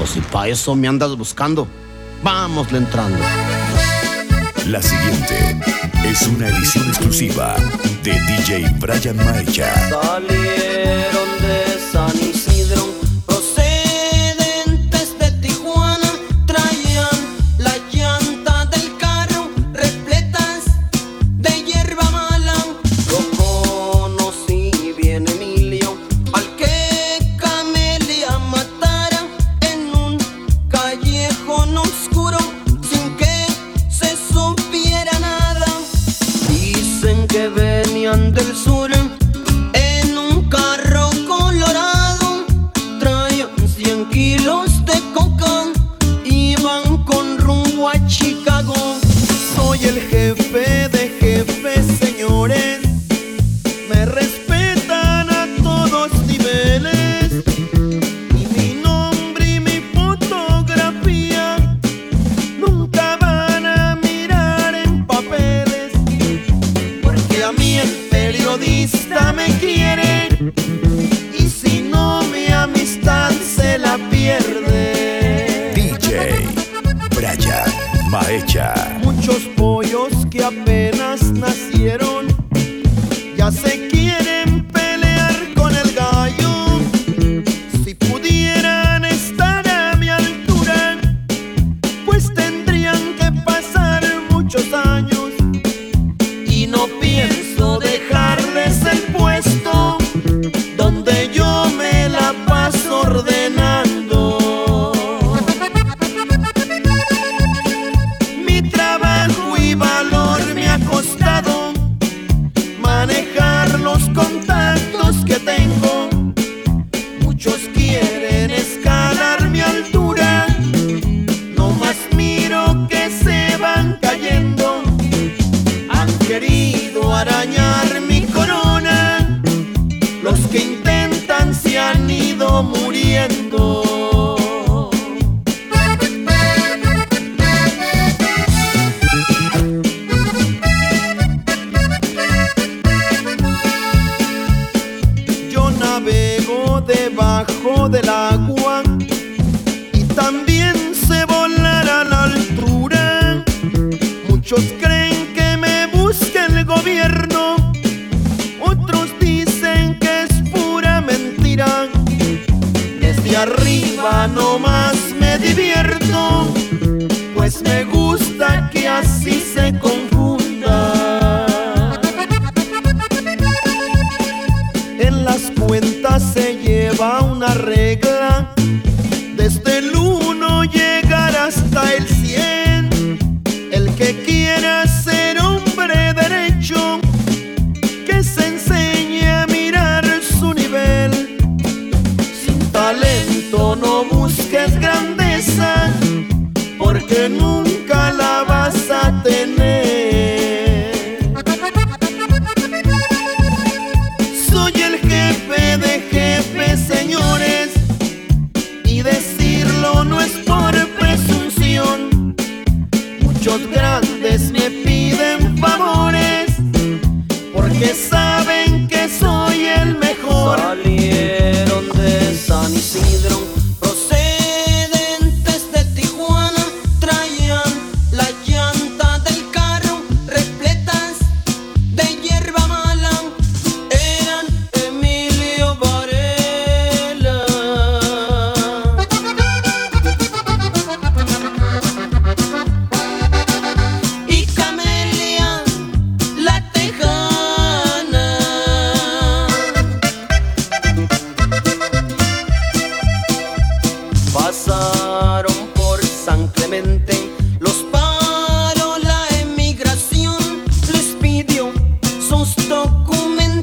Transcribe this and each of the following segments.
O si pa' eso me andas buscando, vámosle entrando. La siguiente es una edición exclusiva de DJ Brian Maya. Salieron de San Isidro assim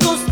juntos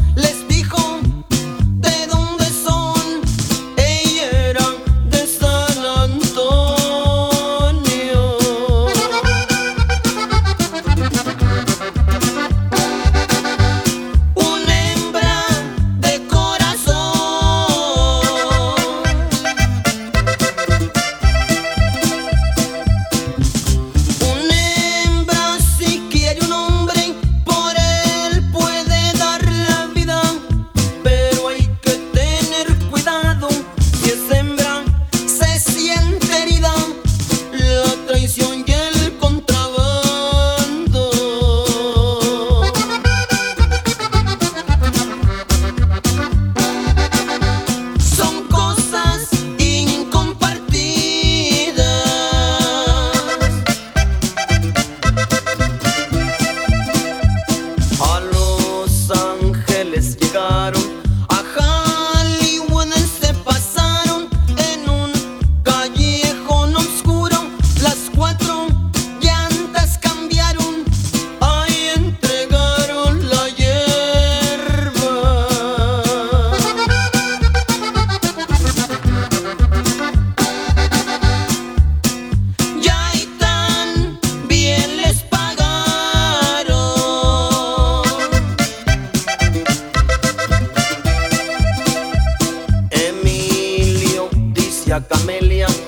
a Camelia.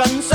cần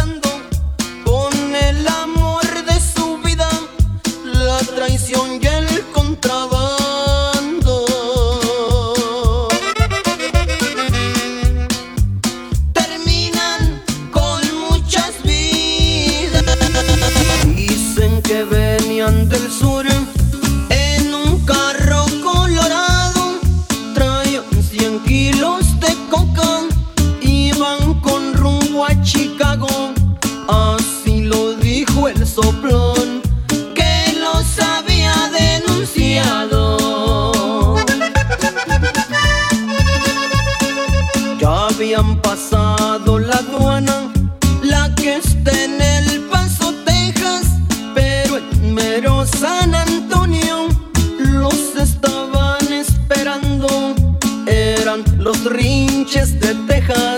no se resistieran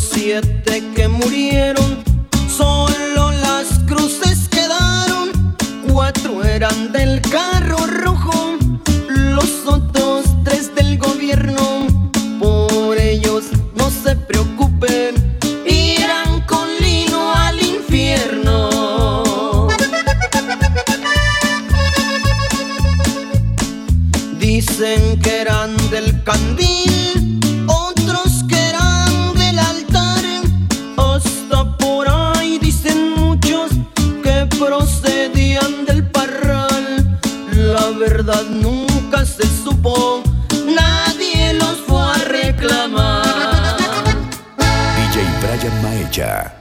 siete que murieron, solo las cruces quedaron, cuatro eran del carro rojo, los otros tres del gobierno, por ellos no se preocupen, irán con lino al infierno. Dicen que eran del candil, verdad nunca se supo, nadie los fue a reclamar. DJ Brian Maecha.